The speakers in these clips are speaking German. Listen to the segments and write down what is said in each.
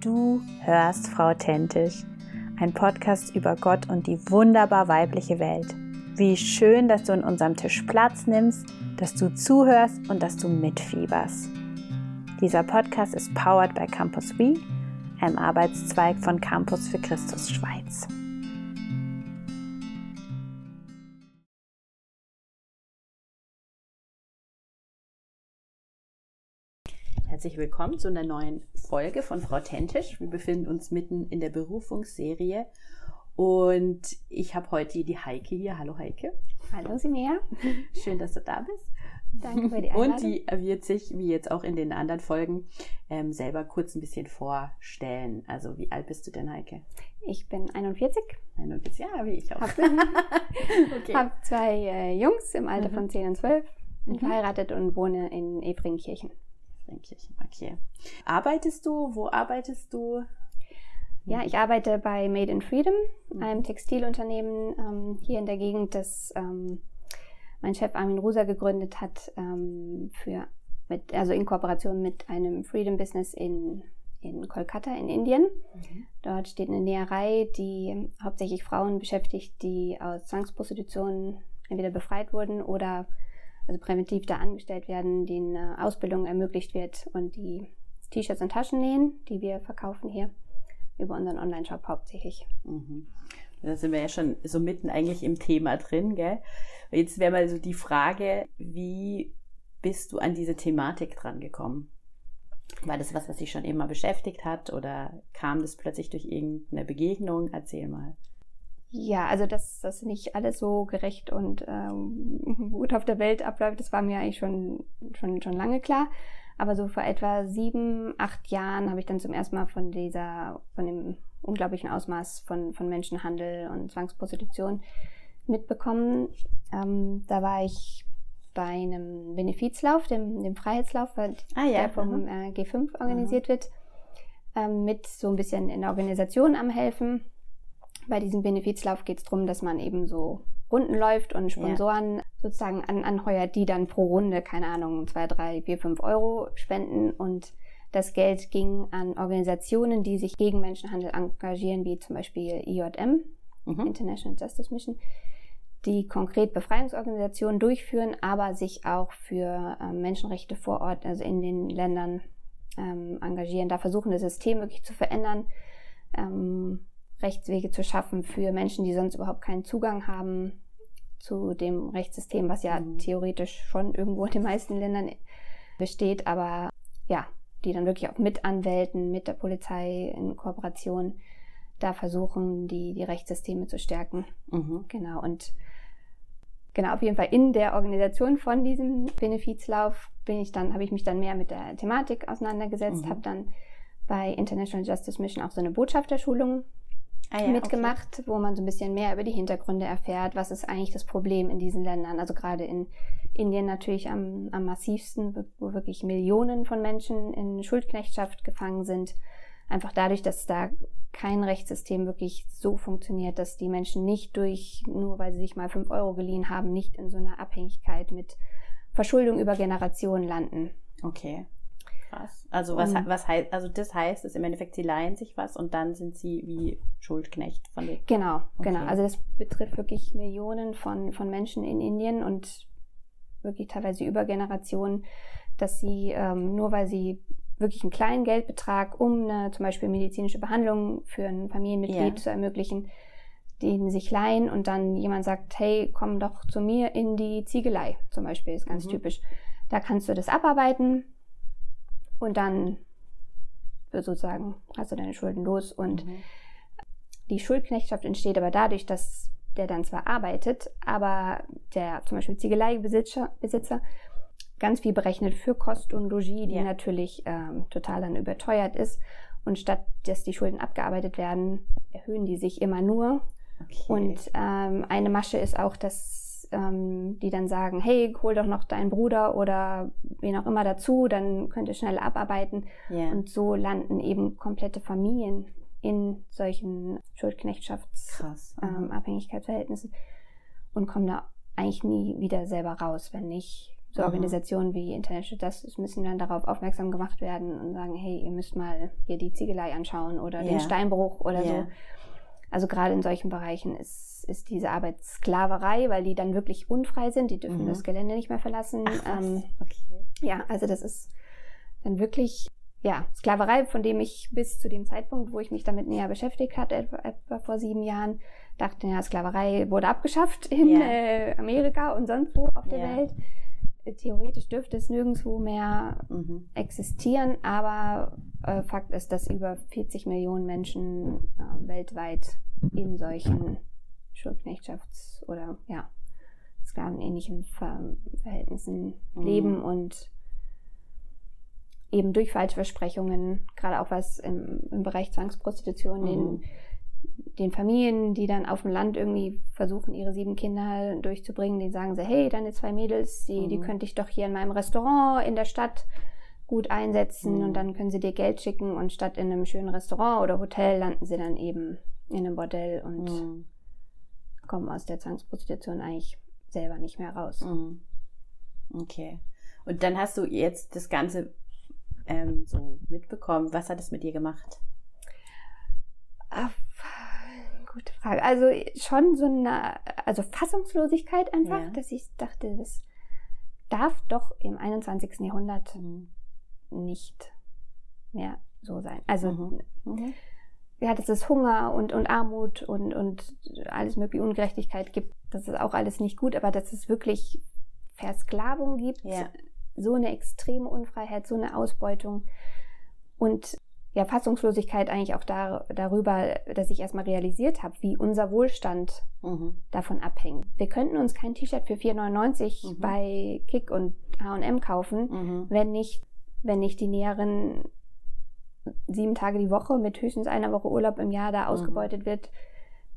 Du hörst Frau Authentisch, ein Podcast über Gott und die wunderbar weibliche Welt. Wie schön, dass du in unserem Tisch Platz nimmst, dass du zuhörst und dass du mitfieberst. Dieser Podcast ist powered by Campus We, einem Arbeitszweig von Campus für Christus Schweiz. Herzlich willkommen zu einer neuen Folge von Frau Tentisch. Wir befinden uns mitten in der Berufungsserie und ich habe heute die Heike hier. Hallo Heike. Hallo Simea. Schön, dass du da bist. Danke für die Einladung. Und die wird sich, wie jetzt auch in den anderen Folgen, ähm, selber kurz ein bisschen vorstellen. Also wie alt bist du denn, Heike? Ich bin 41. 41, ja, wie ich auch. Habe okay. hab zwei äh, Jungs im Alter mhm. von 10 und 12, bin mhm. verheiratet und wohne in Efringkirchen. Efringkirchen, okay. Arbeitest du? Wo arbeitest du? Ja, ich arbeite bei Made in Freedom, mhm. einem Textilunternehmen ähm, hier in der Gegend, das ähm, mein Chef Armin Rusa gegründet hat, ähm, für, mit, also in Kooperation mit einem Freedom Business in, in Kolkata in Indien. Mhm. Dort steht eine Näherei, die hauptsächlich Frauen beschäftigt, die aus Zwangsprostitution entweder befreit wurden oder also präventiv da angestellt werden, denen eine Ausbildung ermöglicht wird und die T-Shirts und Taschen nähen, die wir verkaufen hier über unseren Online-Shop hauptsächlich. Mhm. Da sind wir ja schon so mitten eigentlich im Thema drin, gell? Jetzt wäre mal so die Frage, wie bist du an diese Thematik dran gekommen? War das was, was dich schon immer beschäftigt hat oder kam das plötzlich durch irgendeine Begegnung? Erzähl mal. Ja, also dass das nicht alles so gerecht und ähm, gut auf der Welt abläuft, das war mir eigentlich schon, schon, schon lange klar. Aber so vor etwa sieben, acht Jahren habe ich dann zum ersten Mal von dieser, von dem unglaublichen Ausmaß von, von Menschenhandel und Zwangsprostitution mitbekommen. Ähm, da war ich bei einem Benefizlauf, dem, dem Freiheitslauf, ah, ja. der vom äh, G5 organisiert mhm. wird, ähm, mit so ein bisschen in der Organisation am Helfen. Bei diesem Benefizlauf geht es darum, dass man eben so Runden läuft und Sponsoren ja. sozusagen an, anheuert, die dann pro Runde, keine Ahnung, zwei, drei, vier, fünf Euro spenden und das Geld ging an Organisationen, die sich gegen Menschenhandel engagieren, wie zum Beispiel IJM, mhm. International Justice Mission, die konkret Befreiungsorganisationen durchführen, aber sich auch für äh, Menschenrechte vor Ort, also in den Ländern, ähm, engagieren. Da versuchen, das System wirklich zu verändern, ähm, Rechtswege zu schaffen für Menschen, die sonst überhaupt keinen Zugang haben zu dem Rechtssystem, was ja mhm. theoretisch schon irgendwo in den meisten Ländern besteht, aber ja, die dann wirklich auch mit Anwälten, mit der Polizei in Kooperation da versuchen, die, die Rechtssysteme zu stärken. Mhm. Genau. Und genau, auf jeden Fall in der Organisation von diesem Benefizlauf bin ich dann, habe ich mich dann mehr mit der Thematik auseinandergesetzt, mhm. habe dann bei International Justice Mission auch so eine Botschafterschulung ah, ja, mitgemacht, okay. wo man so ein bisschen mehr über die Hintergründe erfährt, was ist eigentlich das Problem in diesen Ländern. Also gerade in Indien natürlich am, am massivsten, wo wirklich Millionen von Menschen in Schuldknechtschaft gefangen sind. Einfach dadurch, dass da kein Rechtssystem wirklich so funktioniert, dass die Menschen nicht durch, nur weil sie sich mal fünf Euro geliehen haben, nicht in so einer Abhängigkeit mit Verschuldung über Generationen landen. Okay. Krass. Also was, um, was heißt, also das heißt, dass im Endeffekt sie leihen sich was und dann sind sie wie Schuldknecht von den. Genau, okay. genau. Also das betrifft wirklich Millionen von, von Menschen in Indien und wirklich teilweise über Generationen, dass sie ähm, nur weil sie wirklich einen kleinen Geldbetrag, um eine zum Beispiel medizinische Behandlung für ein Familienmitglied yeah. zu ermöglichen, den sich leihen und dann jemand sagt, hey, komm doch zu mir in die Ziegelei, zum Beispiel, ist ganz mhm. typisch. Da kannst du das abarbeiten und dann sozusagen hast du deine Schulden los und mhm. die Schuldknechtschaft entsteht aber dadurch, dass der dann zwar arbeitet, aber der zum Beispiel Ziegeleibesitzer Besitzer, ganz viel berechnet für Kost und Logis, die ja. natürlich ähm, total dann überteuert ist. Und statt dass die Schulden abgearbeitet werden, erhöhen die sich immer nur. Okay. Und ähm, eine Masche ist auch, dass ähm, die dann sagen, hey, hol doch noch deinen Bruder oder wen auch immer dazu, dann könnt ihr schneller abarbeiten. Yeah. Und so landen eben komplette Familien in solchen Schuldknechtschaftsabhängigkeitsverhältnissen ähm, und kommen da eigentlich nie wieder selber raus, wenn nicht so. Organisationen wie International Justice müssen dann darauf aufmerksam gemacht werden und sagen, hey, ihr müsst mal hier die Ziegelei anschauen oder yeah. den Steinbruch oder yeah. so. Also gerade in solchen Bereichen ist, ist diese Arbeit Sklaverei, weil die dann wirklich unfrei sind, die dürfen mhm. das Gelände nicht mehr verlassen. Ach, ähm, okay. Ja, also das ist dann wirklich ja, Sklaverei, von dem ich bis zu dem Zeitpunkt, wo ich mich damit näher beschäftigt hatte, etwa, etwa vor sieben Jahren, dachte, ja, Sklaverei wurde abgeschafft in yeah. äh, Amerika und sonst wo auf der yeah. Welt. Äh, theoretisch dürfte es nirgendwo mehr mhm. existieren, aber äh, Fakt ist, dass über 40 Millionen Menschen äh, weltweit in solchen Schulknechtschafts- oder ja, sklavenähnlichen Ver Verhältnissen mhm. leben und eben durch Falschversprechungen, gerade auch was im, im Bereich Zwangsprostitution, mhm. den, den Familien, die dann auf dem Land irgendwie versuchen, ihre sieben Kinder durchzubringen, denen sagen sie, hey, deine zwei Mädels, die, mhm. die könnte ich doch hier in meinem Restaurant in der Stadt gut einsetzen mhm. und dann können sie dir Geld schicken und statt in einem schönen Restaurant oder Hotel landen sie dann eben in einem Bordell und mhm. kommen aus der Zwangsprostitution eigentlich selber nicht mehr raus. Mhm. Okay. Und dann hast du jetzt das Ganze ähm, so mitbekommen? Was hat es mit dir gemacht? Ach, gute Frage. Also schon so eine, also Fassungslosigkeit einfach, ja. dass ich dachte, das darf doch im 21. Jahrhundert mhm. nicht mehr so sein. Also mhm. Mhm. ja, dass es Hunger und, und Armut und, und alles mögliche Ungerechtigkeit gibt, das ist auch alles nicht gut, aber dass es wirklich Versklavung gibt, ja so eine extreme Unfreiheit, so eine Ausbeutung und ja, Fassungslosigkeit eigentlich auch da, darüber, dass ich erstmal realisiert habe, wie unser Wohlstand mhm. davon abhängt. Wir könnten uns kein T-Shirt für 4,99 mhm. bei Kick und H&M kaufen, mhm. wenn nicht, wenn nicht die Näherin sieben Tage die Woche mit höchstens einer Woche Urlaub im Jahr da mhm. ausgebeutet wird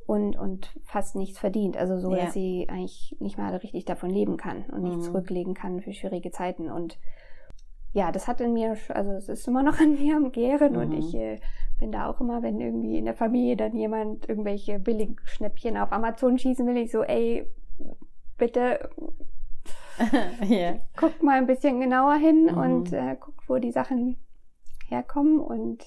und, und fast nichts verdient. Also so, ja. dass sie eigentlich nicht mal richtig davon leben kann und nichts mhm. zurücklegen kann für schwierige Zeiten. Und ja, das hat in mir, also es ist immer noch an mir am Gären mhm. und ich äh, bin da auch immer, wenn irgendwie in der Familie dann jemand irgendwelche billigen Schnäppchen auf Amazon schießen will, ich so, ey, bitte yeah. guck mal ein bisschen genauer hin mhm. und äh, guck, wo die Sachen herkommen und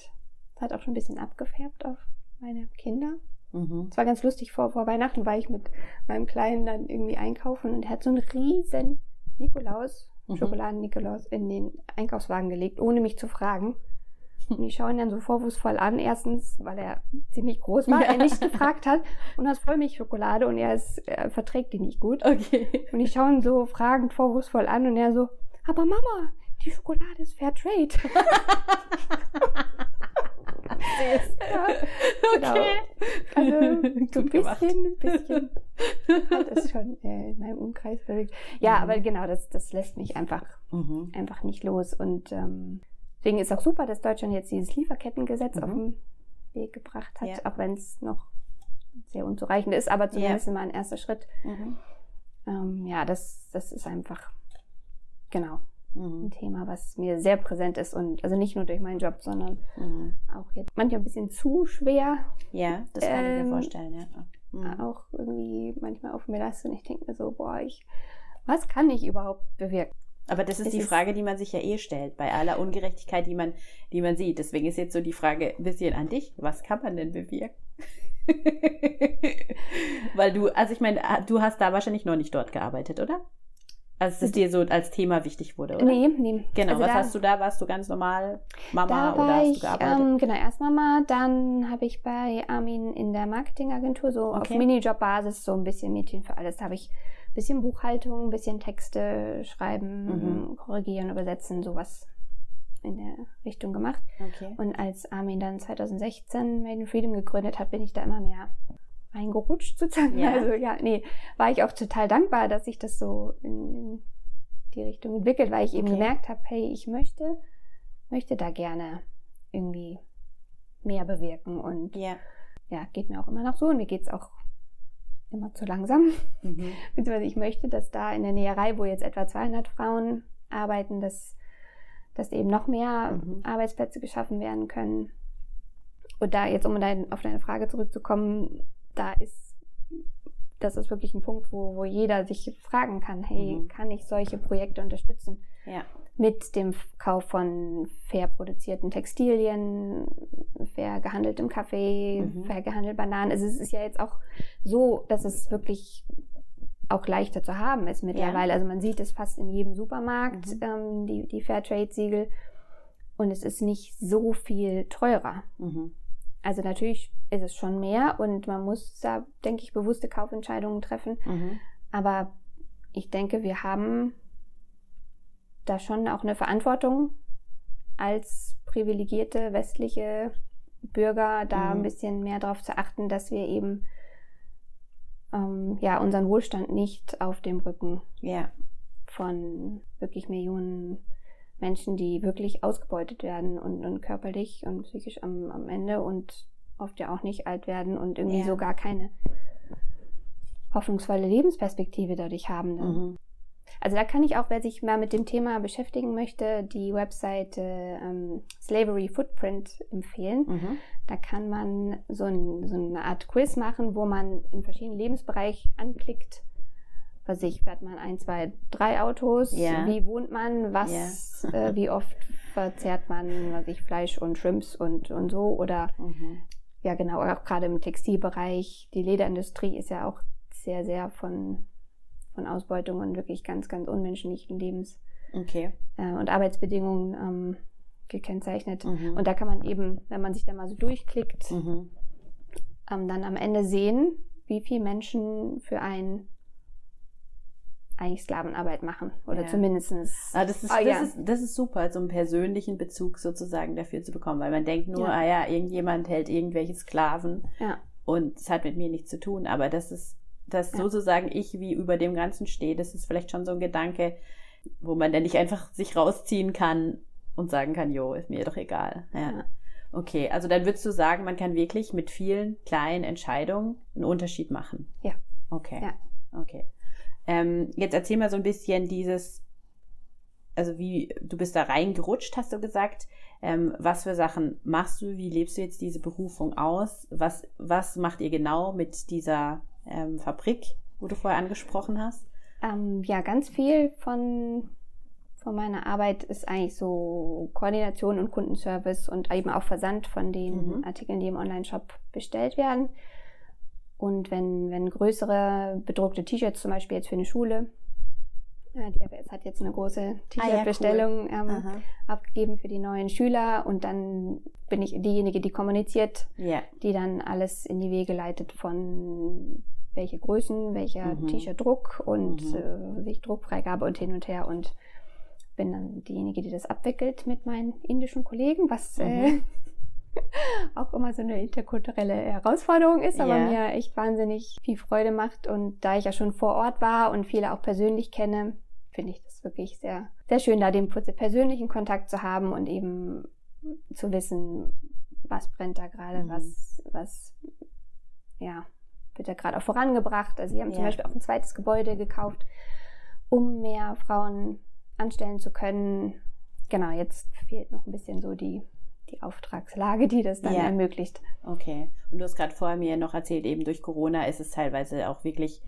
das hat auch schon ein bisschen abgefärbt auf meine Kinder. Mhm. Es war ganz lustig, vor, vor Weihnachten war ich mit meinem Kleinen dann irgendwie einkaufen und er hat so einen riesen Nikolaus, mhm. Schokoladen-Nikolaus, in den Einkaufswagen gelegt, ohne mich zu fragen. Und ich schaue ihn dann so vorwurfsvoll an. Erstens, weil er ziemlich groß war, ja. er nicht gefragt hat. Und das Vollmilchschokolade und er, ist, er verträgt die nicht gut. Okay. Und ich schaue ihn so fragend, vorwurfsvoll an und er so, aber Mama, die Schokolade ist Fair Trade. Süß. Ja, genau. Okay. Also so ein bisschen, ein bisschen hat es schon äh, in meinem Umkreis bewegt. Ja, mhm. aber genau, das, das lässt mich einfach, mhm. einfach nicht los. Und ähm, deswegen ist auch super, dass Deutschland jetzt dieses Lieferkettengesetz mhm. auf den Weg gebracht hat, ja. auch wenn es noch sehr unzureichend ist, aber zumindest ja. mal ein erster Schritt. Mhm. Ähm, ja, das, das ist einfach, genau, mhm. ein Thema, was mir sehr präsent ist und also nicht nur durch meinen Job, sondern mhm. auch jetzt manchmal ein bisschen zu schwer. Ja, das kann ähm, ich mir ähm, vorstellen, ja. Mhm. Auch irgendwie manchmal auf mir lasst und ich denke mir so, boah, ich, was kann ich überhaupt bewirken? Aber das ist es die Frage, die man sich ja eh stellt, bei aller Ungerechtigkeit, die man, die man sieht. Deswegen ist jetzt so die Frage ein bisschen an dich. Was kann man denn bewirken? Weil du, also ich meine, du hast da wahrscheinlich noch nicht dort gearbeitet, oder? Als es dir so als Thema wichtig wurde, oder? Nee, nee. Genau, also was da, hast du da? Warst du ganz normal Mama oder hast du gearbeitet? Ähm, genau, erst Mama, dann habe ich bei Armin in der Marketingagentur so okay. auf Minijob-Basis so ein bisschen Mädchen für alles. Da habe ich ein bisschen Buchhaltung, ein bisschen Texte schreiben, mhm. korrigieren, übersetzen, sowas in der Richtung gemacht. Okay. Und als Armin dann 2016 Made in Freedom gegründet hat, bin ich da immer mehr reingerutscht sozusagen. Ja. Also ja, nee, war ich auch total dankbar, dass sich das so in, in die Richtung entwickelt, weil ich eben okay. gemerkt habe, hey, ich möchte, möchte da gerne irgendwie mehr bewirken und ja, ja geht mir auch immer noch so und mir geht es auch immer zu langsam. Mhm. Beziehungsweise ich möchte, dass da in der Näherei, wo jetzt etwa 200 Frauen arbeiten, dass, dass eben noch mehr mhm. Arbeitsplätze geschaffen werden können. Und da jetzt, um auf deine Frage zurückzukommen, da ist das ist wirklich ein Punkt, wo, wo jeder sich fragen kann, hey, mhm. kann ich solche Projekte unterstützen? Ja. Mit dem Kauf von fair produzierten Textilien, fair gehandeltem Kaffee, mhm. fair gehandelt Bananen. Also es ist ja jetzt auch so, dass es wirklich auch leichter zu haben ist mittlerweile. Ja. Also man sieht es fast in jedem Supermarkt, mhm. ähm, die, die Fairtrade-Siegel. Und es ist nicht so viel teurer. Mhm. Also natürlich ist es schon mehr und man muss da, denke ich, bewusste Kaufentscheidungen treffen. Mhm. Aber ich denke, wir haben da schon auch eine Verantwortung als privilegierte westliche Bürger, da mhm. ein bisschen mehr darauf zu achten, dass wir eben ähm, ja unseren Wohlstand nicht auf dem Rücken ja. von wirklich Millionen Menschen, die wirklich ausgebeutet werden und, und körperlich und psychisch am, am Ende und oft ja auch nicht alt werden und irgendwie ja. so gar keine hoffnungsvolle Lebensperspektive dadurch haben. Mhm. Also da kann ich auch, wer sich mal mit dem Thema beschäftigen möchte, die Webseite ähm, Slavery Footprint empfehlen. Mhm. Da kann man so, ein, so, eine Art Quiz machen, wo man in verschiedenen Lebensbereichen anklickt, was ich, fährt man ein, zwei, drei Autos, ja. wie wohnt man, was, ja. äh, wie oft verzehrt man, was ich, Fleisch und Shrimps und, und so oder mhm. ja genau, auch gerade im Textilbereich, die Lederindustrie ist ja auch sehr, sehr von, von Ausbeutung und wirklich ganz, ganz unmenschlichen Lebens- okay. äh, und Arbeitsbedingungen ähm, gekennzeichnet. Mhm. Und da kann man eben, wenn man sich da mal so durchklickt, mhm. ähm, dann am Ende sehen, wie viele Menschen für ein eigentlich Sklavenarbeit machen. Oder ja. zumindestens. Ah, das, ist, ah, das, ja. ist, das ist super, so einen persönlichen Bezug sozusagen dafür zu bekommen, weil man denkt nur, ja. ah ja, irgendjemand hält irgendwelche Sklaven ja. und es hat mit mir nichts zu tun. Aber das ist, dass sozusagen ich wie über dem Ganzen stehe, das ist vielleicht schon so ein Gedanke, wo man dann nicht einfach sich rausziehen kann und sagen kann, jo, ist mir doch egal. Ja. Okay, also dann würdest du sagen, man kann wirklich mit vielen kleinen Entscheidungen einen Unterschied machen. Ja. Okay. Ja. Okay. Ähm, jetzt erzähl mal so ein bisschen dieses, also wie, du bist da reingerutscht, hast du gesagt. Ähm, was für Sachen machst du? Wie lebst du jetzt diese Berufung aus? Was, was macht ihr genau mit dieser ähm, Fabrik, wo du vorher angesprochen hast? Ähm, ja, ganz viel von, von meiner Arbeit ist eigentlich so Koordination und Kundenservice und eben auch Versand von den mhm. Artikeln, die im Online-Shop bestellt werden. Und wenn, wenn größere bedruckte T-Shirts zum Beispiel jetzt für eine Schule, äh, die AWS hat jetzt eine große T-Shirt-Bestellung ah, ja, cool. ähm, abgegeben für die neuen Schüler und dann bin ich diejenige, die kommuniziert, yeah. die dann alles in die Wege leitet von welche Größen, welcher mhm. T-Shirt-Druck und mhm. äh, Druckfreigabe und hin und her und bin dann diejenige, die das abwickelt mit meinen indischen Kollegen, was äh, mhm. äh, auch immer so eine interkulturelle Herausforderung ist, aber yeah. mir echt wahnsinnig viel Freude macht. Und da ich ja schon vor Ort war und viele auch persönlich kenne, finde ich das wirklich sehr, sehr schön, da den persönlichen Kontakt zu haben und eben zu wissen, was brennt da gerade, mhm. was, was, ja, wird da gerade auch vorangebracht. Also sie haben yeah. zum Beispiel auch ein zweites Gebäude gekauft, um mehr Frauen anstellen zu können. Genau, jetzt fehlt noch ein bisschen so die die Auftragslage, die das dann ja. ermöglicht. Okay. Und du hast gerade vorher mir noch erzählt, eben durch Corona ist es teilweise auch wirklich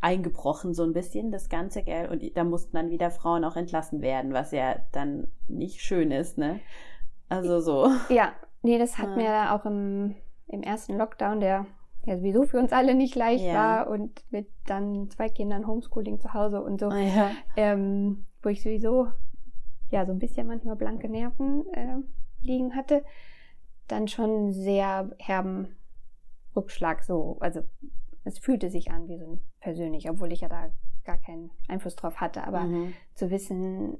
eingebrochen so ein bisschen das ganze Geld und da mussten dann wieder Frauen auch entlassen werden, was ja dann nicht schön ist, ne? Also so. Ja, nee, das hat ja. mir auch im, im ersten Lockdown, der ja sowieso für uns alle nicht leicht ja. war und mit dann zwei Kindern Homeschooling zu Hause und so, ah, ja. ähm, wo ich sowieso ja so ein bisschen manchmal blanke Nerven äh, liegen hatte, dann schon sehr herben Rückschlag so. Also es fühlte sich an wie so ein persönlich, obwohl ich ja da gar keinen Einfluss drauf hatte. Aber mhm. zu wissen,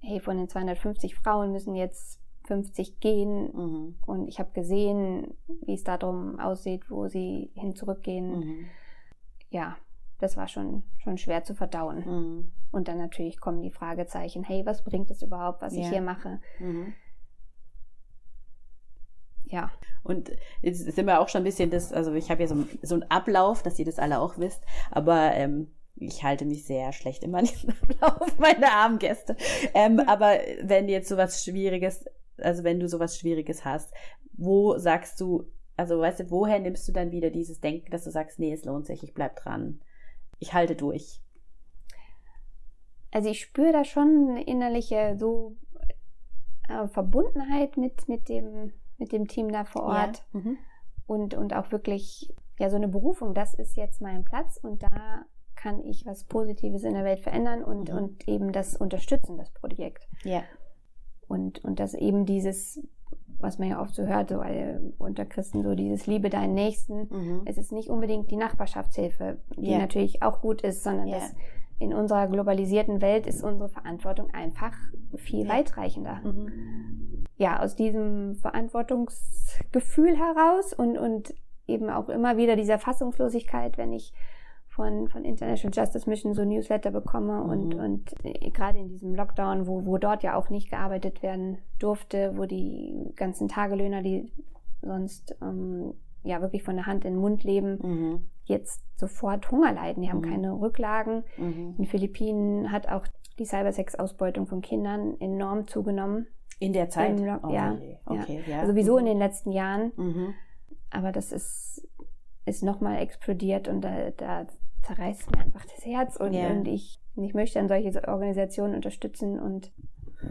hey, von den 250 Frauen müssen jetzt 50 gehen mhm. und ich habe gesehen, wie es darum aussieht, wo sie hin zurückgehen. Mhm. Ja, das war schon, schon schwer zu verdauen. Mhm. Und dann natürlich kommen die Fragezeichen, hey, was bringt es überhaupt, was ja. ich hier mache? Mhm ja. Und jetzt sind wir auch schon ein bisschen das, also ich habe ja so, so einen Ablauf, dass ihr das alle auch wisst, aber ähm, ich halte mich sehr schlecht immer an diesen Ablauf, meine armen Gäste. Ähm, aber wenn jetzt sowas Schwieriges, also wenn du sowas Schwieriges hast, wo sagst du, also weißt du, woher nimmst du dann wieder dieses Denken, dass du sagst, nee, es lohnt sich, ich bleib dran, ich halte durch? Also ich spüre da schon eine innerliche so äh, Verbundenheit mit, mit, dem, mit dem Team da vor Ort ja. mhm. und, und auch wirklich ja so eine Berufung, das ist jetzt mein Platz und da kann ich was Positives in der Welt verändern und, mhm. und eben das unterstützen, das Projekt. Ja. Und, und dass eben dieses, was man ja oft so hört, so äh, unter Christen, so dieses Liebe deinen Nächsten, mhm. es ist nicht unbedingt die Nachbarschaftshilfe, die yeah. natürlich auch gut ist, sondern yeah. das in unserer globalisierten Welt ist unsere Verantwortung einfach viel weitreichender. Mhm. Ja, aus diesem Verantwortungsgefühl heraus und, und eben auch immer wieder dieser Fassungslosigkeit, wenn ich von, von International Justice Mission so Newsletter bekomme mhm. und, und äh, gerade in diesem Lockdown, wo, wo dort ja auch nicht gearbeitet werden durfte, wo die ganzen Tagelöhner, die sonst ähm, ja wirklich von der Hand in den Mund leben, mhm. Jetzt sofort Hunger leiden. Die haben mhm. keine Rücklagen. Mhm. In den Philippinen hat auch die Cybersex-Ausbeutung von Kindern enorm zugenommen. In der Zeit? Im, oh, ja, okay, ja. ja. Sowieso in mhm. den letzten Jahren. Mhm. Aber das ist, ist nochmal explodiert und da, da zerreißt mir einfach das Herz und, yeah. und ich, ich möchte dann solche Organisationen unterstützen und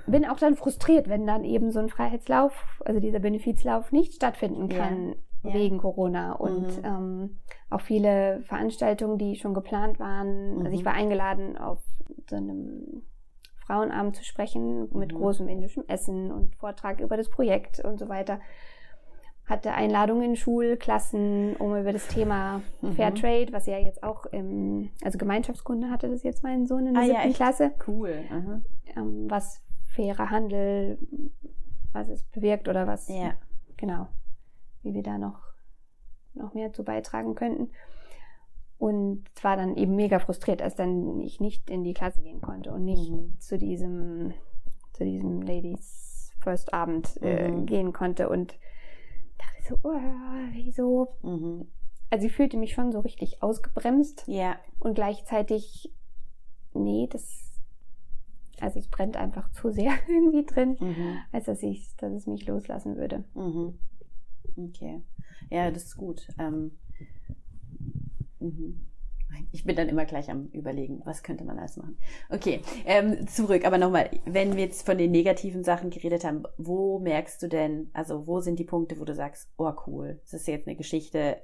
bin auch dann frustriert, wenn dann eben so ein Freiheitslauf, also dieser Benefizlauf nicht stattfinden kann yeah. wegen Corona und mhm. ähm, auch viele Veranstaltungen, die schon geplant waren. Mhm. Also ich mhm. war eingeladen auf so einem Frauenabend zu sprechen mit mhm. großem indischem Essen und Vortrag über das Projekt und so weiter hatte Einladungen in Schulklassen, um über das Thema mhm. Fairtrade, was ja jetzt auch im, also Gemeinschaftskunde hatte das jetzt mein Sohn in der ah, siebten ja, Klasse. Cool. Ähm, was fairer Handel, was es bewirkt oder was, ja. genau, wie wir da noch, noch mehr zu beitragen könnten. Und war dann eben mega frustriert, als dann ich nicht in die Klasse gehen konnte und nicht mhm. zu diesem, zu diesem Ladies First Abend äh, mhm. gehen konnte und so, oh, wieso? Mhm. Also ich fühlte mich schon so richtig ausgebremst. Ja. Und gleichzeitig, nee, das, also es brennt einfach zu sehr irgendwie drin, mhm. als dass ich, dass es mich loslassen würde. Mhm. Okay. Ja, das ist gut. Ähm, mhm. Ich bin dann immer gleich am Überlegen, was könnte man alles machen. Okay, ähm, zurück, aber nochmal, wenn wir jetzt von den negativen Sachen geredet haben, wo merkst du denn, also wo sind die Punkte, wo du sagst, oh cool, das ist jetzt eine Geschichte,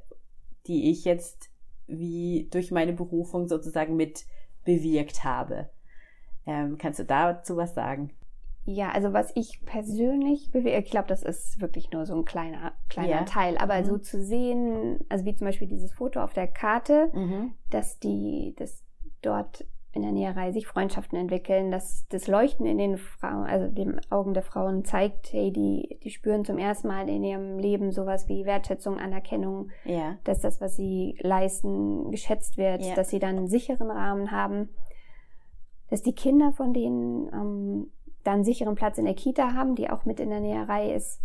die ich jetzt wie durch meine Berufung sozusagen mit bewirkt habe. Ähm, kannst du dazu was sagen? Ja, also was ich persönlich bewege, ich glaube, das ist wirklich nur so ein kleiner, kleiner ja. Teil. Aber mhm. so zu sehen, also wie zum Beispiel dieses Foto auf der Karte, mhm. dass die, dass dort in der Näherei sich Freundschaften entwickeln, dass das Leuchten in den Frauen, also den Augen der Frauen zeigt, hey, die, die spüren zum ersten Mal in ihrem Leben sowas wie Wertschätzung, Anerkennung, ja. dass das, was sie leisten, geschätzt wird, ja. dass sie dann einen sicheren Rahmen haben, dass die Kinder von denen ähm, dann sicheren Platz in der Kita haben, die auch mit in der Näherei ist.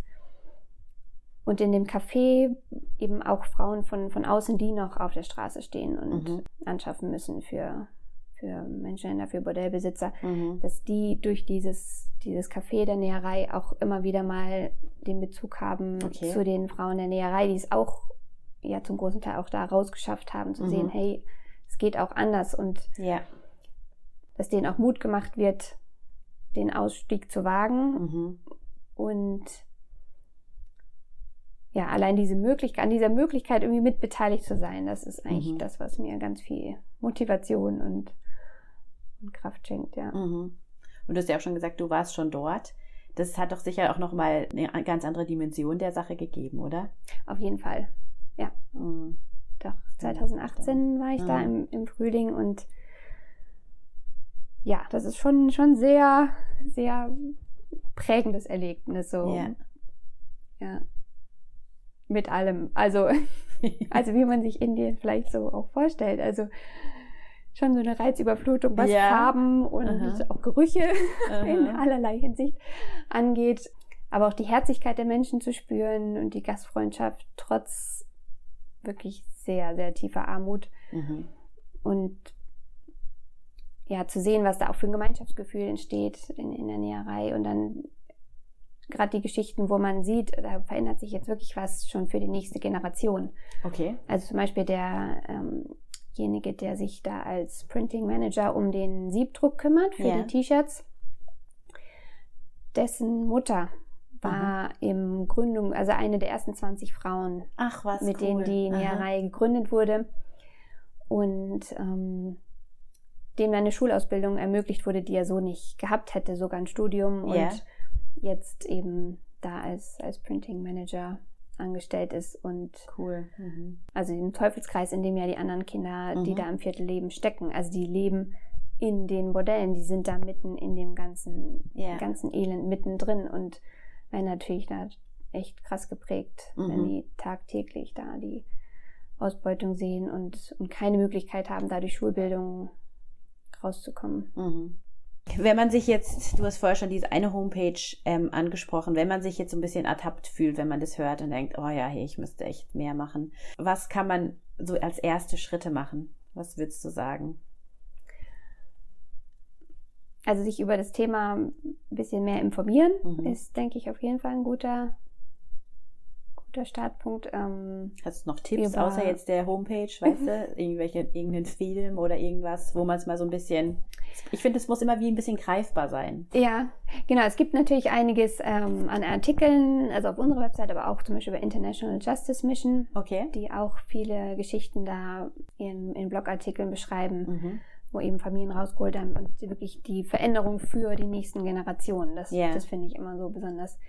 Und in dem Café eben auch Frauen von, von außen, die noch auf der Straße stehen und mhm. anschaffen müssen für, für Menschenhändler, für Bordellbesitzer, mhm. dass die durch dieses, dieses Café der Näherei auch immer wieder mal den Bezug haben okay. zu den Frauen der Näherei, die es auch ja zum großen Teil auch da rausgeschafft haben, zu mhm. sehen, hey, es geht auch anders und ja. dass denen auch Mut gemacht wird, den Ausstieg zu wagen. Mhm. Und ja, allein diese Möglichkeit, an dieser Möglichkeit irgendwie mitbeteiligt zu sein, das ist eigentlich mhm. das, was mir ganz viel Motivation und, und Kraft schenkt, ja. Mhm. Und du hast ja auch schon gesagt, du warst schon dort. Das hat doch sicher auch nochmal eine ganz andere Dimension der Sache gegeben, oder? Auf jeden Fall, ja. Mhm. Doch, 2018 war ich da mhm. im, im Frühling und ja, das ist schon, schon sehr, sehr prägendes Erlebnis, so. Ja. ja. Mit allem. Also, also wie man sich Indien vielleicht so auch vorstellt. Also, schon so eine Reizüberflutung, was ja. Farben und Aha. auch Gerüche Aha. in allerlei Hinsicht angeht. Aber auch die Herzlichkeit der Menschen zu spüren und die Gastfreundschaft trotz wirklich sehr, sehr tiefer Armut. Mhm. Und ja, zu sehen, was da auch für ein Gemeinschaftsgefühl entsteht in, in der Näherei und dann gerade die Geschichten, wo man sieht, da verändert sich jetzt wirklich was schon für die nächste Generation. Okay. Also zum Beispiel derjenige, ähm der sich da als Printing Manager um den Siebdruck kümmert für Ja. die T-Shirts, dessen Mutter war im Gründung, also eine der ersten 20 Frauen, Ach, was mit cool. denen die Aha. Näherei gegründet wurde und ähm, dem eine Schulausbildung ermöglicht wurde, die er so nicht gehabt hätte, sogar ein Studium und Ja. jetzt eben da als, als Printing Manager angestellt ist und Cool. Mhm. also im Teufelskreis, in dem ja die anderen Kinder, die Mhm. da im Viertel leben, stecken. Also die leben in den Bordellen, die sind da mitten in dem ganzen, Ja. ganzen Elend mittendrin und werden natürlich da echt krass geprägt, wenn Mhm. die tagtäglich da die Ausbeutung sehen und, und keine Möglichkeit haben, da durch Schulbildung rauszukommen. Mhm. Wenn man sich jetzt, du hast vorher schon diese eine Homepage ähm, angesprochen, wenn man sich jetzt so ein bisschen ertappt fühlt, wenn man das hört und denkt, oh ja, hey, ich müsste echt mehr machen, was kann man so als erste Schritte machen? Was würdest du sagen? Also sich über das Thema ein bisschen mehr informieren, Mhm. ist, denke ich, auf jeden Fall ein guter, guter Startpunkt. Ähm, Hast du noch Tipps außer jetzt der Homepage, weißt du, irgendwelche irgendeinen Film oder irgendwas, wo man es mal so ein bisschen ich finde, es muss immer wie ein bisschen greifbar sein. Ja, genau. Es gibt natürlich einiges ähm, an Artikeln, also auf unserer Website, aber auch zum Beispiel über International Justice Mission, Okay. die auch viele Geschichten da in, in Blogartikeln beschreiben, Mhm. wo eben Familien rausgeholt haben und wirklich die Veränderung für die nächsten Generationen. Das, Ja. das finde ich immer so besonders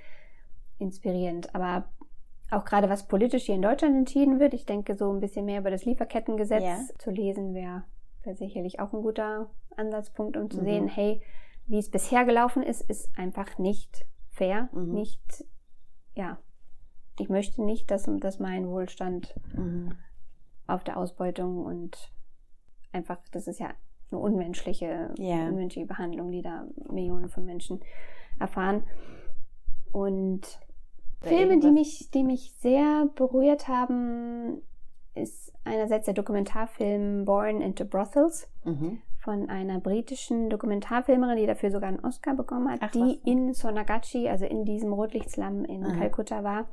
inspirierend. Aber auch gerade was politisch hier in Deutschland entschieden wird, ich denke, so ein bisschen mehr über das Lieferkettengesetz Ja. zu lesen wäre wär sicherlich auch ein guter Ansatzpunkt, um zu Mhm. sehen, hey, wie es bisher gelaufen ist, ist einfach nicht fair, Mhm. nicht, ja, ich möchte nicht, dass, dass mein Wohlstand Mhm. auf der Ausbeutung und einfach, das ist ja eine unmenschliche, Ja. unmenschliche Behandlung, die da Millionen von Menschen erfahren. Und Filme, die mich, die mich sehr berührt haben, ist einerseits der Dokumentarfilm Born into Brothels Mhm. von einer britischen Dokumentarfilmerin, die dafür sogar einen Oscar bekommen hat, Ach, die was. in Sonagachi, also in diesem Rotlichtslum in Aha. Kalkutta war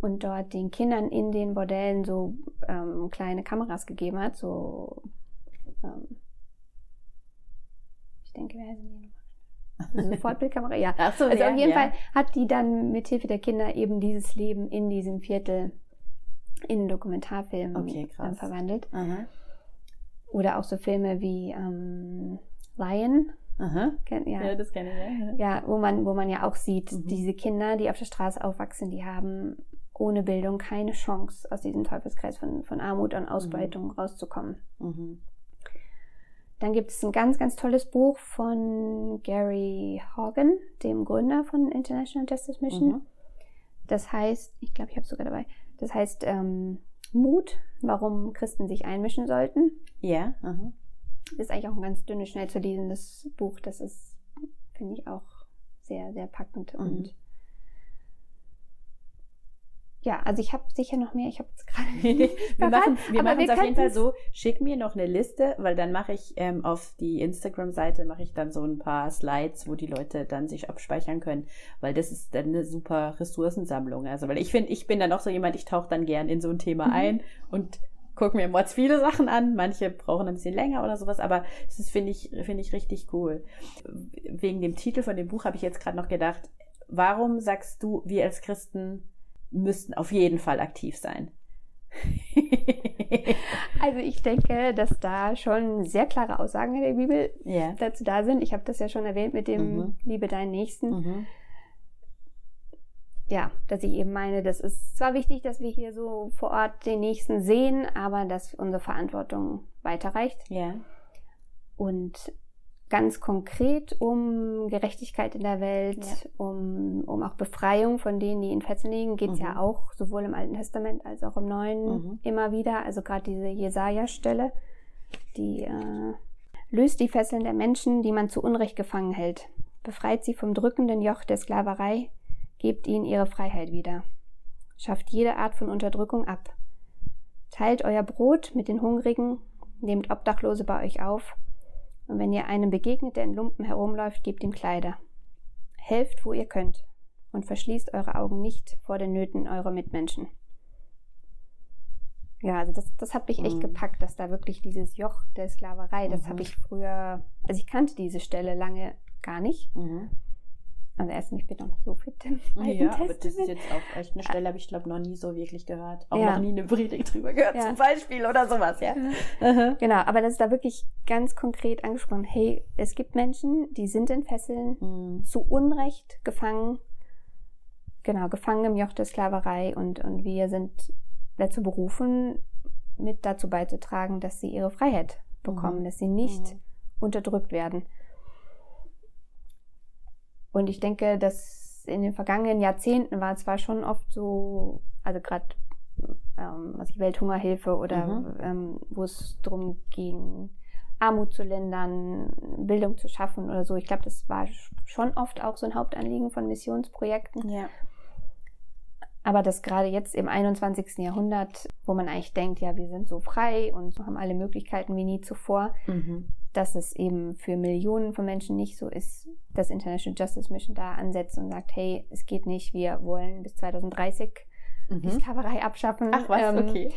und dort den Kindern in den Bordellen so ähm, kleine Kameras gegeben hat, so ähm, ich denke, wie heißen die nochmal? Sofortbildkamera, ja. Ach so, Also ja, auf jeden ja. Fall hat die dann mit Hilfe der Kinder eben dieses Leben in diesem Viertel in einen Dokumentarfilm Okay, ähm, verwandelt. Aha. Oder auch so Filme wie ähm, Lion, Aha. kennt, ja, Ja, das kenne ich, ja. ja, wo man, wo man ja auch sieht, Mhm. diese Kinder, die auf der Straße aufwachsen, die haben ohne Bildung keine Chance, aus diesem Teufelskreis von, von Armut und Ausbeutung rauszukommen. Mhm. Dann gibt es ein ganz, ganz tolles Buch von Gary Hogan, dem Gründer von International Justice Mission. Mhm. Das heißt, ich glaube, ich habe es sogar dabei, das heißt ähm, Mut, warum Christen sich einmischen sollten. Ja, aha. Das ist eigentlich auch ein ganz dünnes, schnell zu lesendes Buch. Das ist, finde ich, auch sehr, sehr packend. Mhm. Und ja, also ich habe sicher noch mehr. Ich habe es gerade nicht wir machen wir machen es auf jeden Fall so, schick mir noch eine Liste, weil dann mache ich ähm, auf die Instagram-Seite mache ich dann so ein paar Slides, wo die Leute dann sich abspeichern können, weil das ist dann eine super Ressourcensammlung. Also, weil ich finde, ich bin dann auch so jemand, ich tauche dann gern in so ein Thema Mhm. ein und gucke mir mords viele Sachen an. Manche brauchen ein bisschen länger oder sowas, aber das ist, finde ich, finde ich richtig cool. Wegen dem Titel von dem Buch habe ich jetzt gerade noch gedacht, warum sagst du, wir als Christen müssten auf jeden Fall aktiv sein? Also ich denke, dass da schon sehr klare Aussagen in der Bibel ja. dazu da sind. Ich habe das ja schon erwähnt mit dem Mhm. Liebe deinen Nächsten. Mhm. Ja, dass ich eben meine, das ist zwar wichtig, dass wir hier so vor Ort den Nächsten sehen, aber dass unsere Verantwortung weiterreicht. Ja. Und ganz konkret um Gerechtigkeit in der Welt, Ja. um, um auch Befreiung von denen, die in Fesseln liegen, geht es Mhm. ja auch sowohl im Alten Testament als auch im Neuen Mhm. immer wieder. Also gerade diese Jesaja-Stelle, die äh, löst die Fesseln der Menschen, die man zu Unrecht gefangen hält, befreit sie vom drückenden Joch der Sklaverei, gebt ihnen ihre Freiheit wieder, schafft jede Art von Unterdrückung ab, teilt euer Brot mit den Hungrigen, nehmt Obdachlose bei euch auf, und wenn ihr einem begegnet, der in Lumpen herumläuft, gebt ihm Kleider. Helft, wo ihr könnt. und verschließt eure Augen nicht vor den Nöten eurer Mitmenschen. Ja, also das, das hat mich echt Mhm. gepackt, dass da wirklich dieses Joch der Sklaverei, das Mhm. habe ich früher, also ich kannte diese Stelle lange gar nicht. Mhm. Also erstens, ich bin noch nicht so fit Ja, aber das ist jetzt auch echt eine Stelle, habe ich glaube noch nie so wirklich gehört. Auch Ja. noch nie eine Predigt drüber gehört, Ja. zum Beispiel oder sowas, ja. Genau, aber das ist da wirklich ganz konkret angesprochen. Hey, es gibt Menschen, die sind in Fesseln, Mhm. zu Unrecht gefangen, genau, gefangen im Joch der Sklaverei und, und wir sind dazu berufen, mit dazu beizutragen, dass sie ihre Freiheit bekommen, Mhm. dass sie nicht Mhm. unterdrückt werden. Und ich denke, dass in den vergangenen Jahrzehnten war zwar schon oft so, also gerade ähm, was ich Welthungerhilfe oder Mhm. ähm, wo es darum ging, Armut zu lindern, Bildung zu schaffen oder so. Ich glaube, das war schon oft auch so ein Hauptanliegen von Missionsprojekten. Ja. Aber das gerade jetzt im 21. Jahrhundert, wo man eigentlich denkt, ja, wir sind so frei und haben alle Möglichkeiten wie nie zuvor, Mhm. Dass es eben für Millionen von Menschen nicht so ist, dass International Justice Mission da ansetzt und sagt, hey, es geht nicht, wir wollen bis 2030 die Mhm. Sklaverei abschaffen. Ach was, Ähm, okay.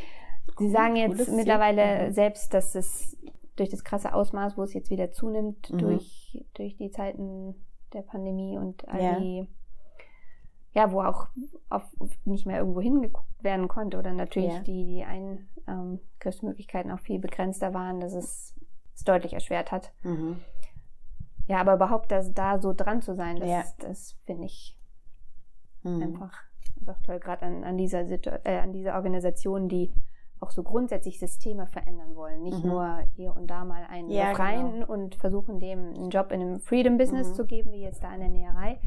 Sie sagen jetzt Ziel. mittlerweile Mhm. selbst, dass es durch das krasse Ausmaß, wo es jetzt wieder zunimmt, Mhm. durch, durch die Zeiten der Pandemie und all Ja. die, ja, wo auch auf, auf nicht mehr irgendwo hingeguckt werden konnte oder natürlich Ja. die, die Eingriffsmöglichkeiten auch viel begrenzter waren, dass es es deutlich erschwert hat. Mhm. Ja, aber überhaupt das, da so dran zu sein, das, Ja. das finde ich Mhm. einfach, einfach toll, gerade an, an, dieser Situ- äh, an dieser Organisation, die auch so grundsätzlich Systeme verändern wollen. Nicht Mhm. nur hier und da mal einen Ja, befreien und versuchen, dem einen Job in einem Freedom Business Mhm. zu geben, wie jetzt da in der Näherei.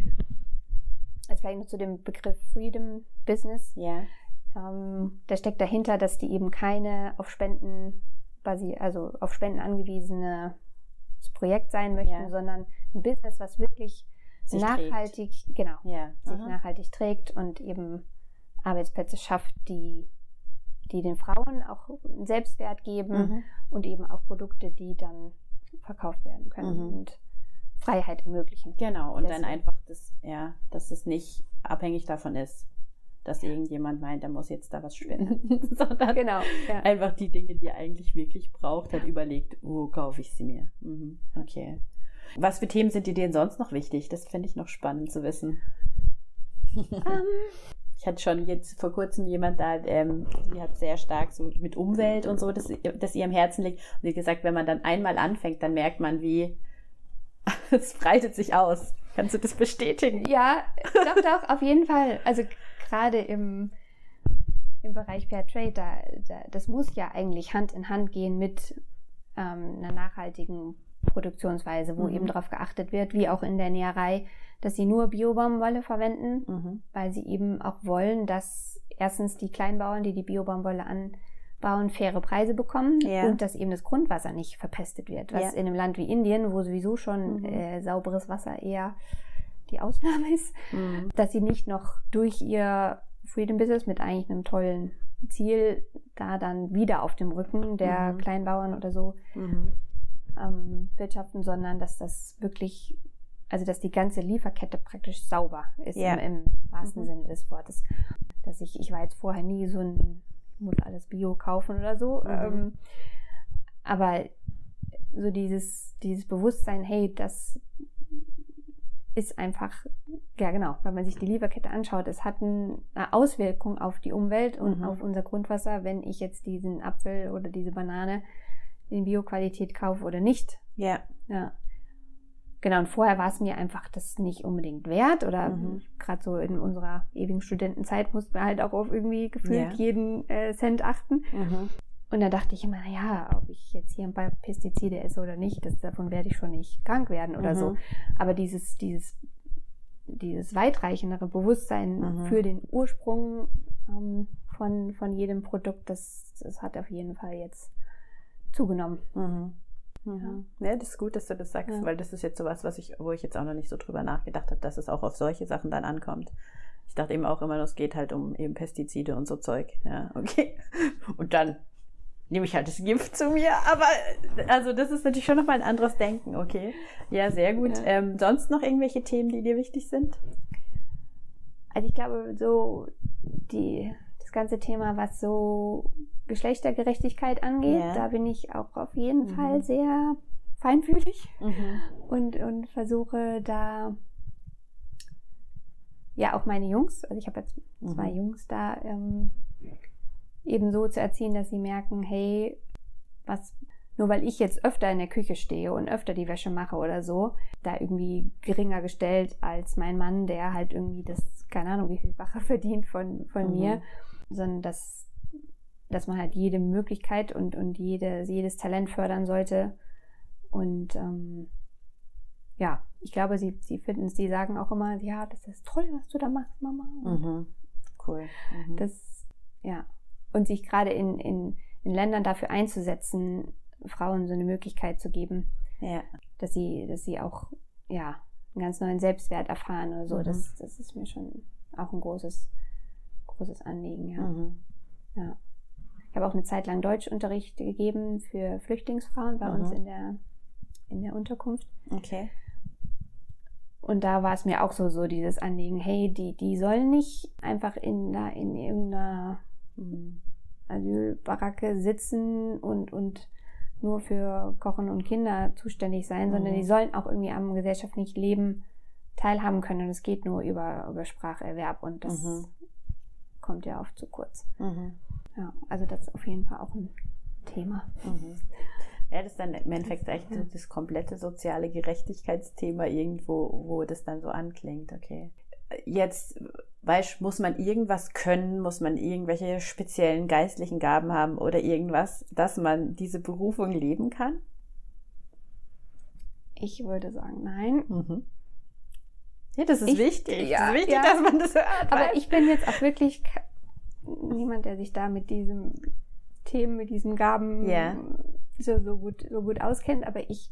Also vielleicht noch zu dem Begriff Freedom Business. Ja. Ähm, da steckt dahinter, dass die eben keine auf Spenden basi also auf Spenden angewiesene Projekt sein möchten, Ja. sondern ein Business, was wirklich Sich nachhaltig, genau, Ja. sich Aha. nachhaltig trägt und eben Arbeitsplätze schafft, die, die den Frauen auch einen Selbstwert geben Mhm. und eben auch Produkte, die dann verkauft werden können Mhm. und Freiheit ermöglichen. Genau, und dann Deswegen. einfach das, ja, dass es nicht abhängig davon ist, dass irgendjemand meint, er muss jetzt da was spenden, sondern Genau, ja. einfach die Dinge, die er eigentlich wirklich braucht, hat überlegt, wo kaufe ich sie mir. Mhm. Okay. Was für Themen sind dir denn sonst noch wichtig? Das fände ich noch spannend zu wissen. Ähm, Ich hatte schon jetzt vor kurzem jemand da, ähm, die hat sehr stark so mit Umwelt und so, dass, dass ihr am Herzen liegt. Und hat gesagt, wenn man dann einmal anfängt, dann merkt man, wie es breitet sich aus. Kannst du das bestätigen? Ja, doch, doch, auf jeden Fall. Also gerade im, im Bereich Fair Trade, da, da, das muss ja eigentlich Hand in Hand gehen mit ähm, einer nachhaltigen Produktionsweise, wo Mhm. eben darauf geachtet wird, wie auch in der Näherei, dass sie nur Biobaumwolle verwenden, Mhm. weil sie eben auch wollen, dass erstens die Kleinbauern, die die Biobaumwolle anbauen, faire Preise bekommen Ja. und dass eben das Grundwasser nicht verpestet wird, was Ja. in einem Land wie Indien, wo sowieso schon Mhm. äh, sauberes Wasser eher die Ausnahme ist, Mhm. dass sie nicht noch durch ihr Freedom Business mit eigentlich einem tollen Ziel da dann wieder auf dem Rücken der Mhm. Kleinbauern oder so Mhm. ähm, wirtschaften, sondern dass das wirklich, also dass die ganze Lieferkette praktisch sauber ist Ja. im, im wahrsten Mhm. Sinne des Wortes. Dass ich, ich war jetzt vorher nie so ein, ich muss alles Bio kaufen oder so, Mhm. ähm, aber so dieses, dieses Bewusstsein, hey, das ist einfach, ja genau, wenn man sich die Lieferkette anschaut, es hat ein- eine Auswirkung auf die Umwelt und Mhm. auf unser Grundwasser, wenn ich jetzt diesen Apfel oder diese Banane in Bioqualität kaufe oder nicht. Ja. Ja. Genau, und vorher war es mir einfach das nicht unbedingt wert oder Mhm. gerade so in unserer ewigen Studentenzeit mussten wir halt auch auf irgendwie gefühlt Ja. jeden äh, Cent achten. Mhm. Und dann dachte ich immer, naja, ob ich jetzt hier ein paar Pestizide esse oder nicht, das, davon werde ich schon nicht krank werden oder Mhm. so. Aber dieses, dieses, dieses weitreichendere Bewusstsein Mhm. für den Ursprung ähm, von, von jedem Produkt, das, das hat auf jeden Fall jetzt zugenommen. Mhm. Mhm. Ja, das ist gut, dass du das sagst, Ja. weil das ist jetzt sowas, was ich, wo ich jetzt auch noch nicht so drüber nachgedacht habe, dass es auch auf solche Sachen dann ankommt. Ich dachte eben auch immer, es geht halt um eben Pestizide und so Zeug. Ja, okay. Und dann nehme ich halt das Gift zu mir. Aber also das ist natürlich schon nochmal ein anderes Denken, okay. Ja, sehr gut. Ja. Ähm, sonst noch irgendwelche Themen, die dir wichtig sind? Also ich glaube, so die, das ganze Thema, was so Geschlechtergerechtigkeit angeht, Ja. da bin ich auch auf jeden Mhm. Fall sehr feinfühlig Mhm. und, und versuche da ja auch meine Jungs, also ich habe jetzt zwei Mhm. Jungs da, ähm, eben so zu erziehen, dass sie merken, hey, was, nur weil ich jetzt öfter in der Küche stehe und öfter die Wäsche mache oder so, da irgendwie geringer gestellt als mein Mann, der halt irgendwie das, keine Ahnung, wie viel Wache verdient von, von Mhm. mir, sondern dass, dass man halt jede Möglichkeit und, und jede, jedes Talent fördern sollte. Und ähm, ja, ich glaube, sie, sie finden es, sie sagen auch immer, ja, das ist toll, was du da machst, Mama. Mhm. Cool. Mhm. das, ja. Und sich gerade in, in, in Ländern dafür einzusetzen, Frauen so eine Möglichkeit zu geben, ja. dass sie, dass sie auch, ja, einen ganz neuen Selbstwert erfahren oder so. Mhm. Das, das ist mir schon auch ein großes, großes Anliegen, ja. Mhm. ja. Ich habe auch eine Zeit lang Deutschunterricht gegeben für Flüchtlingsfrauen bei uns Mhm. in der, in der Unterkunft. Okay. Und da war es mir auch so, so dieses Anliegen, hey, die, die sollen nicht einfach in, da in irgendeiner Mhm. Asylbaracke sitzen und, und nur für Kochen und Kinder zuständig sein, sondern Mhm. die sollen auch irgendwie am gesellschaftlichen Leben teilhaben können. Und es geht nur über, über Spracherwerb und das Mhm. kommt ja oft zu kurz. Mhm. Ja, also das ist auf jeden Fall auch ein Thema. Mhm. Ja, das ist dann im Endeffekt echt so das komplette soziale Gerechtigkeitsthema irgendwo, wo das dann so anklingt, okay. Jetzt, weißt, muss man irgendwas können, muss man irgendwelche speziellen geistlichen Gaben haben oder irgendwas, dass man diese Berufung leben kann? Ich würde sagen, nein. Mhm. Ja, das ist Ich- wichtig. ja, das ist wichtig, ja. dass man das hört. Aber ich bin jetzt auch wirklich niemand, der sich da mit diesem Themen, mit diesen Gaben Ja. so, so, gut, so gut auskennt. Aber ich,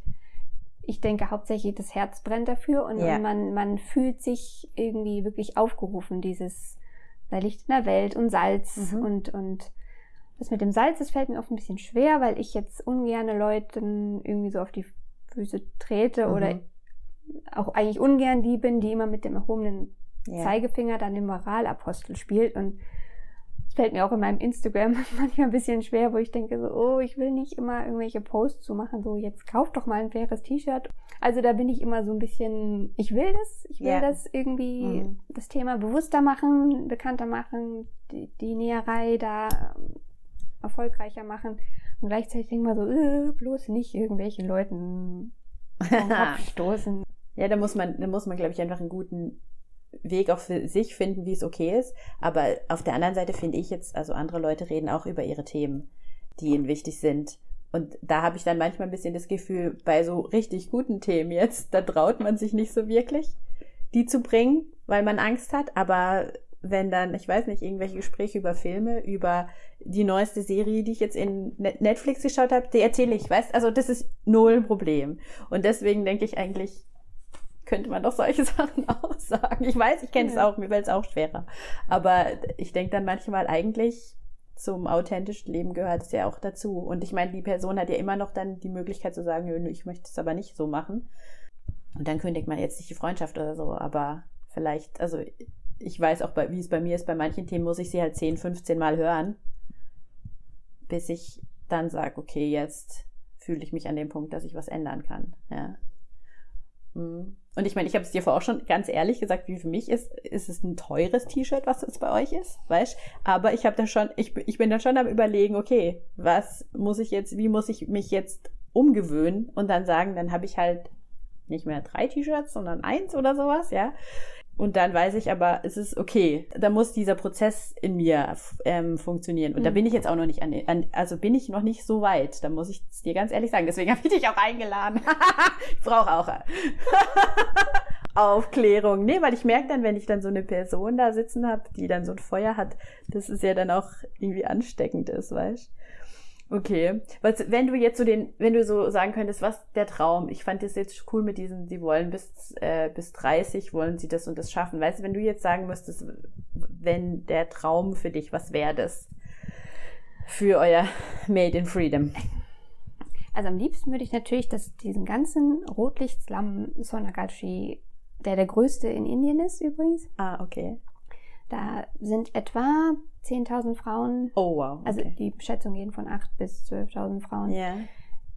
ich denke hauptsächlich, das Herz brennt dafür und, Ja. und man, man fühlt sich irgendwie wirklich aufgerufen, dieses, da Licht in der Welt und Salz Mhm. und, und das mit dem Salz, das fällt mir oft ein bisschen schwer, weil ich jetzt ungerne Leuten irgendwie so auf die Füße trete Mhm. oder auch eigentlich ungern die bin, die immer mit dem erhobenen ja. Zeigefinger dann den Moralapostel spielt. Und fällt mir auch in meinem Instagram manchmal ein bisschen schwer, wo ich denke so, oh, ich will nicht immer irgendwelche Posts zu machen, so jetzt kauf doch mal ein faires T-Shirt. Also da bin ich immer so ein bisschen, ich will das, ich will Ja. das irgendwie, Mhm. das Thema bewusster machen, bekannter machen, die, die Näherei da ähm, erfolgreicher machen. Und gleichzeitig denke ich mal so, äh, bloß nicht irgendwelchen Leuten stoßen. Ja, da muss man, da muss man, glaube ich, einfach einen guten Weg auch für sich finden, wie es okay ist. Aber auf der anderen Seite finde ich jetzt, also andere Leute reden auch über ihre Themen, die ihnen wichtig sind. Und da habe ich dann manchmal ein bisschen das Gefühl, bei so richtig guten Themen jetzt, da traut man sich nicht so wirklich, die zu bringen, weil man Angst hat. Aber wenn dann, ich weiß nicht, irgendwelche Gespräche über Filme, über die neueste Serie, die ich jetzt in Net- Netflix geschaut habe, die erzähle ich, weißt, also das ist null Problem. Und deswegen denke ich eigentlich, könnte man doch solche Sachen auch sagen. Ich weiß, ich kenne es auch, mir fällt es auch schwerer. Aber ich denke dann manchmal eigentlich zum authentischen Leben gehört es ja auch dazu. Und ich meine, die Person hat ja immer noch dann die Möglichkeit zu sagen, nö, ich möchte es aber nicht so machen. Und dann kündigt man jetzt nicht die Freundschaft oder so. Aber vielleicht, also ich weiß auch, wie es bei mir ist, bei manchen Themen muss ich sie halt 10, 15 Mal hören, bis ich dann sage, okay, jetzt fühle ich mich an dem Punkt, dass ich was ändern kann. Ja. Mhm. Und ich meine, ich habe es dir vorher auch schon ganz ehrlich gesagt, wie für mich ist, ist es ein teures T-Shirt, was es bei euch ist, weißt? Aber ich habe da schon, ich, ich bin dann schon am überlegen, okay, was muss ich jetzt, wie muss ich mich jetzt umgewöhnen und dann sagen, dann habe ich halt nicht mehr drei T-Shirts, sondern eins oder sowas, ja. Und dann weiß ich aber, es ist okay. Da muss dieser Prozess in mir ähm, funktionieren. Und da Mhm. bin ich jetzt auch noch nicht an, an, also bin ich noch nicht so weit. Da muss ich es dir ganz ehrlich sagen. Deswegen habe ich dich auch eingeladen. ich brauche auch Aufklärung. Nee, weil ich merke dann, wenn ich dann so eine Person da sitzen habe, die dann so ein Feuer hat, dass es ja dann auch irgendwie ansteckend ist, weißt Okay. Was, wenn du jetzt so den, wenn du so sagen könntest, was der Traum, ich fand das jetzt cool mit diesen, sie wollen bis, äh, bis 30, wollen sie das und das schaffen. Weißt du, wenn du jetzt sagen müsstest, wenn der Traum für dich, was wäre das für euer Made in Freedom? Also am liebsten würde ich natürlich, dass diesen ganzen Rotlichtslamm Sonagachi, der der größte in Indien ist übrigens, Ah, okay. Da sind etwa 10.000 Frauen. Oh, wow. Also okay. die Schätzungen gehen von 8.000 bis 12.000 Frauen Ja.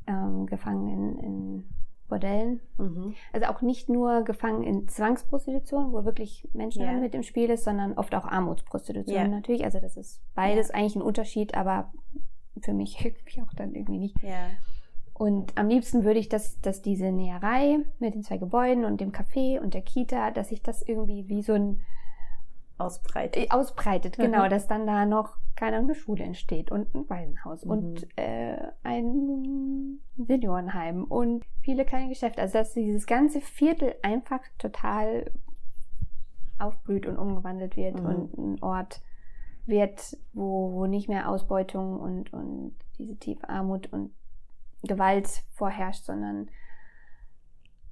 ähm, gefangen in, in Bordellen. Mhm. Also auch nicht nur gefangen in Zwangsprostitution, wo wirklich Menschenhandel Ja. mit im Spiel ist, sondern oft auch Armutsprostitution Ja. natürlich. Also das ist beides eigentlich ein Unterschied, aber für mich irgendwie auch dann irgendwie nicht. Und am liebsten würde ich, dass, dass diese Näherei mit den zwei Gebäuden und dem Café und der Kita, dass sich das irgendwie wie so ein Ausbreitet. äh, ausbreitet, Mhm. genau, dass dann da noch keine eine Schule entsteht und ein Waisenhaus Mhm. und äh, ein Seniorenheim und viele kleine Geschäfte. Also dass dieses ganze Viertel einfach total aufblüht und umgewandelt wird Mhm. und ein Ort wird, wo, wo nicht mehr Ausbeutung und, und diese tiefe Armut und Gewalt vorherrscht, sondern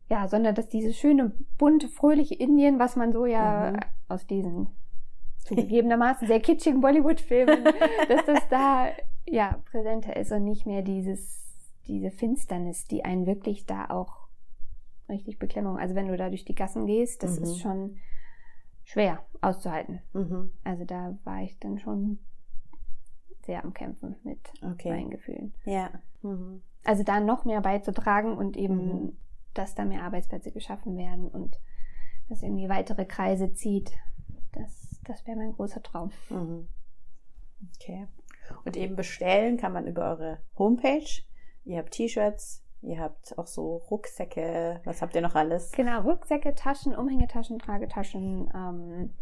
ja, sondern dass dieses schöne, bunte, fröhliche Indien, was man so ja Mhm. aus diesen zugegebenermaßen sehr kitschigen Bollywood-Filmen, dass das da ja präsenter ist und nicht mehr dieses, diese Finsternis, die einen wirklich da auch richtig Beklemmung. Also wenn du da durch die Gassen gehst, das Mhm. ist schon schwer auszuhalten. Mhm. Also da war ich dann schon sehr am Kämpfen mit Okay. meinen Gefühlen. Ja. Mhm. Also da noch mehr beizutragen und eben, Mhm. dass da mehr Arbeitsplätze geschaffen werden und dass irgendwie weitere Kreise zieht. Das, das wäre mein großer Traum. Mhm. Okay. Und eben bestellen kann man über eure Homepage. Ihr habt T-Shirts, ihr habt auch so Rucksäcke. Was habt ihr noch alles? Genau, Rucksäcke, Taschen, Umhängetaschen, Tragetaschen, ähm,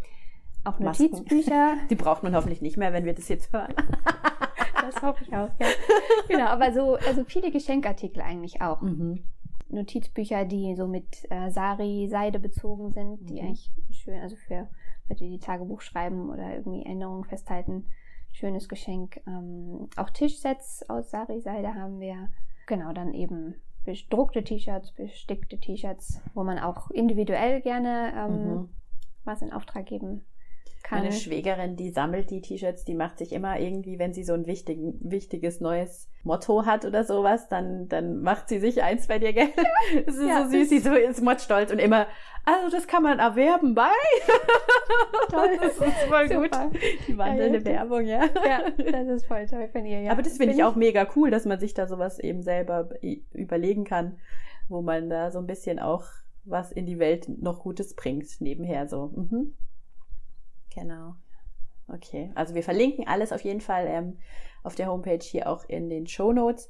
auch Masken. Notizbücher. Die braucht man hoffentlich nicht mehr, wenn wir das jetzt hören. das hoffe ich auch, ja. Genau, aber so, also viele Geschenkartikel eigentlich auch. Mhm. Notizbücher, die so mit äh, Sari-Seide bezogen sind, die Mhm. eigentlich schön, also für Leute, die Tagebuch schreiben oder irgendwie Erinnerungen festhalten, schönes Geschenk. Ähm, auch Tischsets aus Sari-Seide haben wir. Genau, dann eben bedruckte T-Shirts, bestickte T-Shirts, wo man auch individuell gerne ähm, Mhm. was in Auftrag geben kann. Meine Schwägerin, die sammelt die T-Shirts, die macht sich immer irgendwie, wenn sie so ein wichtigen, wichtiges neues Motto hat oder sowas, dann, dann macht sie sich eins bei dir, gell? Das ist Ja. so süß, sie so ist mordstolz und immer, also das kann man erwerben bei. Toll. Das ist voll gut. Super. Die wandelnde Ja, ja. Werbung, ja. Ja, das ist voll toll von ihr. Ja. Aber das finde ich Bin auch mega cool, dass man sich da sowas eben selber überlegen kann, wo man da so ein bisschen auch was in die Welt noch Gutes bringt, nebenher so. Mhm. Genau. Okay, also wir verlinken alles auf jeden Fall ähm, auf der Homepage hier auch in den Show Notes.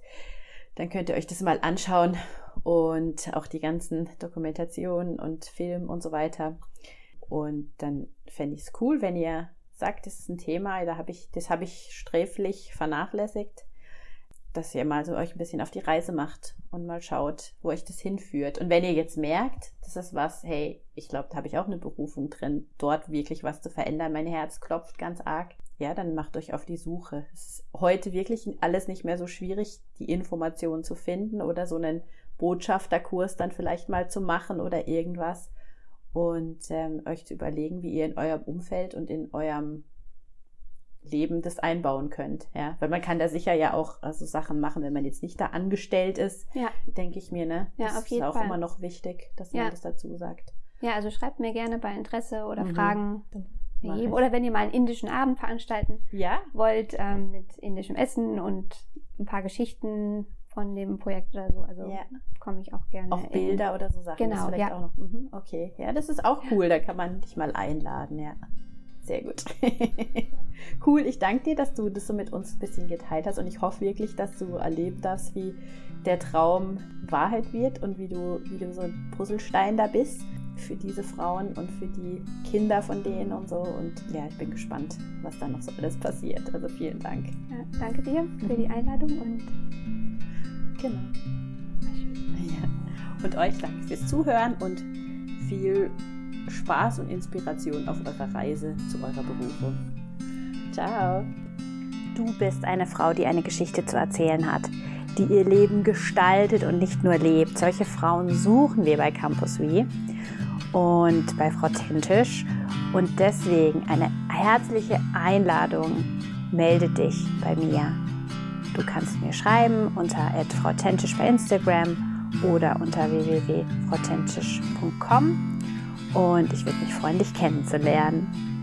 Dann könnt ihr euch das mal anschauen und auch die ganzen Dokumentationen und Film und so weiter. Und dann fände ich es cool, wenn ihr sagt, das ist ein Thema, da habe ich, das habe ich sträflich vernachlässigt, dass ihr mal so euch ein bisschen auf die Reise macht und mal schaut, wo euch das hinführt. Und wenn ihr jetzt merkt, das ist was, hey, ich glaube, da habe ich auch eine Berufung drin, dort wirklich was zu verändern, mein Herz klopft ganz arg, ja, dann macht euch auf die Suche. Es ist heute wirklich alles nicht mehr so schwierig, die Informationen zu finden oder so einen Botschafterkurs dann vielleicht mal zu machen oder irgendwas und ähm, euch zu überlegen, wie ihr in eurem Umfeld und in eurem Leben das einbauen könnt. Ja, weil man kann da sicher ja auch also Sachen machen, wenn man jetzt nicht da angestellt ist, Ja. denke ich mir, ne? Ja, das auf jeden ist auch Fall. immer noch wichtig, dass Ja. man das dazu sagt. Ja, also schreibt mir gerne bei Interesse oder Mhm. Fragen. Mach. Oder wenn ihr mal einen indischen Abend veranstalten Ja, wollt ähm, mit indischem Essen und ein paar Geschichten von dem Projekt oder so. Also ja. komme ich auch gerne. Auch in- Bilder oder so Sachen. Genau, ja. auch noch. Mhm, okay, ja, das ist auch cool. Da kann man dich mal einladen, ja. Sehr gut. cool, ich danke dir, dass du das so mit uns ein bisschen geteilt hast und ich hoffe wirklich, dass du erleben darfst, wie der Traum Wahrheit wird und wie du, wie du so ein Puzzlestein da bist für diese Frauen und für die Kinder von denen und so. Und ja, ich bin gespannt, was da noch so alles passiert. Also vielen Dank. Ja, danke dir für die Einladung und Genau. Ja. Und euch danke fürs Zuhören und viel Spaß und Inspiration auf eurer Reise zu eurer Berufung. Ciao. Du bist eine Frau, die eine Geschichte zu erzählen hat, die ihr Leben gestaltet und nicht nur lebt. Solche Frauen suchen wir bei Campus Wie und bei Frau Tentisch. Und deswegen eine herzliche Einladung. Melde dich bei mir. Du kannst mir schreiben unter Frau Tentisch bei Instagram oder unter www.frautentisch.com und ich würde mich freuen, dich kennenzulernen.